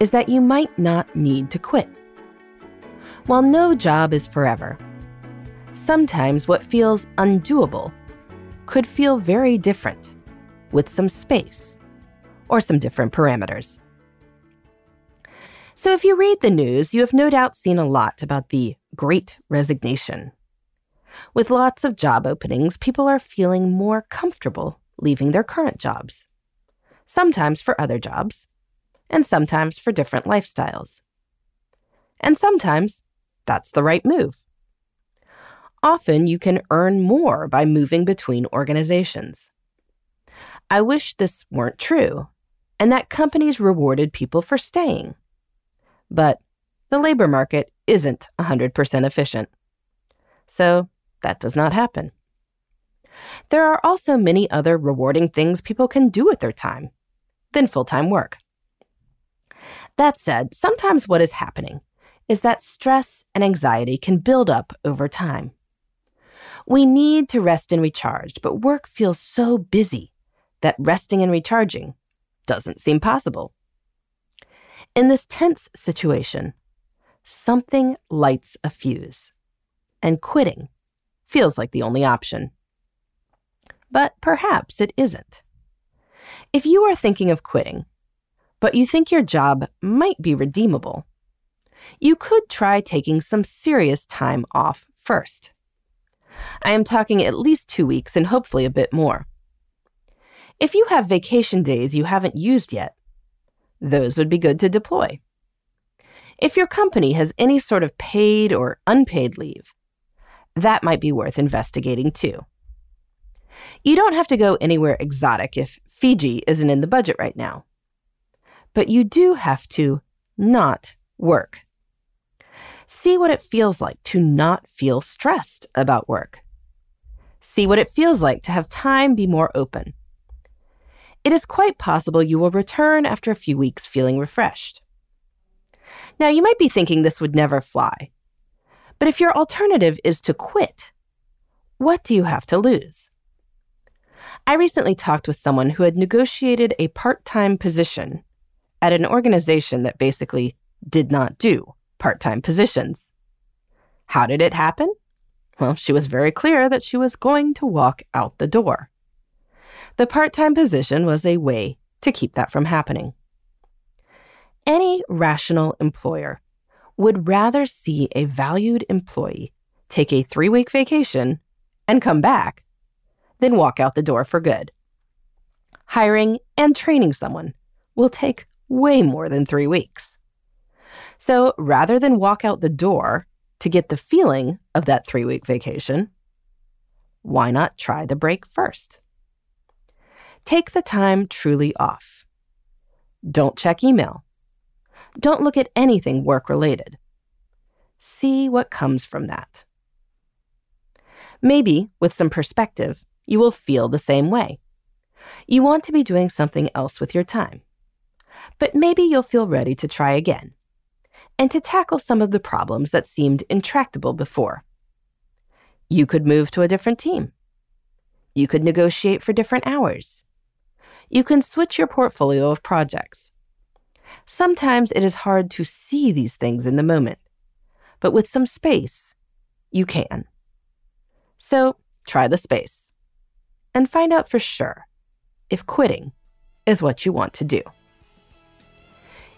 is that you might not need to quit. While no job is forever, sometimes what feels undoable could feel very different with some space or some different parameters. So, if you read the news, you have no doubt seen a lot about the great resignation. With lots of job openings, people are feeling more comfortable leaving their current jobs, sometimes for other jobs, and sometimes for different lifestyles. And sometimes that's the right move. Often you can earn more by moving between organizations. I wish this weren't true and that companies rewarded people for staying. But the labor market isn't 100% efficient. So that does not happen. There are also many other rewarding things people can do with their time than full time work. That said, sometimes what is happening is that stress and anxiety can build up over time. We need to rest and recharge, but work feels so busy that resting and recharging doesn't seem possible. In this tense situation, something lights a fuse, and quitting feels like the only option. But perhaps it isn't. If you are thinking of quitting, but you think your job might be redeemable, you could try taking some serious time off first. I am talking at least two weeks and hopefully a bit more. If you have vacation days you haven't used yet, those would be good to deploy. If your company has any sort of paid or unpaid leave, that might be worth investigating too. You don't have to go anywhere exotic if Fiji isn't in the budget right now but you do have to not work. See what it feels like to not feel stressed about work. See what it feels like to have time be more open. It is quite possible you will return after a few weeks feeling refreshed. Now, you might be thinking this would never fly, but if your alternative is to quit, what do you have to lose? I recently talked with someone who had negotiated a part time position at an organization that basically did not do part time positions. How did it happen? Well, she was very clear that she was going to walk out the door. The part time position was a way to keep that from happening. Any rational employer would rather see a valued employee take a three week vacation and come back than walk out the door for good. Hiring and training someone will take way more than three weeks. So rather than walk out the door to get the feeling of that three week vacation, why not try the break first? Take the time truly off. Don't check email. Don't look at anything work related. See what comes from that. Maybe, with some perspective, you will feel the same way. You want to be doing something else with your time but maybe you'll feel ready to try again and to tackle some of the problems that seemed intractable before. You could move to a different team. You could negotiate for different hours. You can switch your portfolio of projects. Sometimes it is hard to see these things in the moment, but with some space, you can. So try the space and find out for sure if quitting is what you want to do.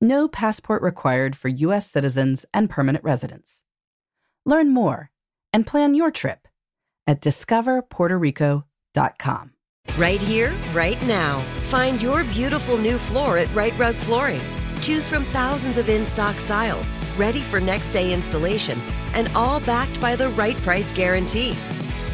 No passport required for U.S. citizens and permanent residents. Learn more and plan your trip at discoverpuertorico.com. Right here, right now. Find your beautiful new floor at Rite Rug Flooring. Choose from thousands of in stock styles, ready for next day installation, and all backed by the right price guarantee.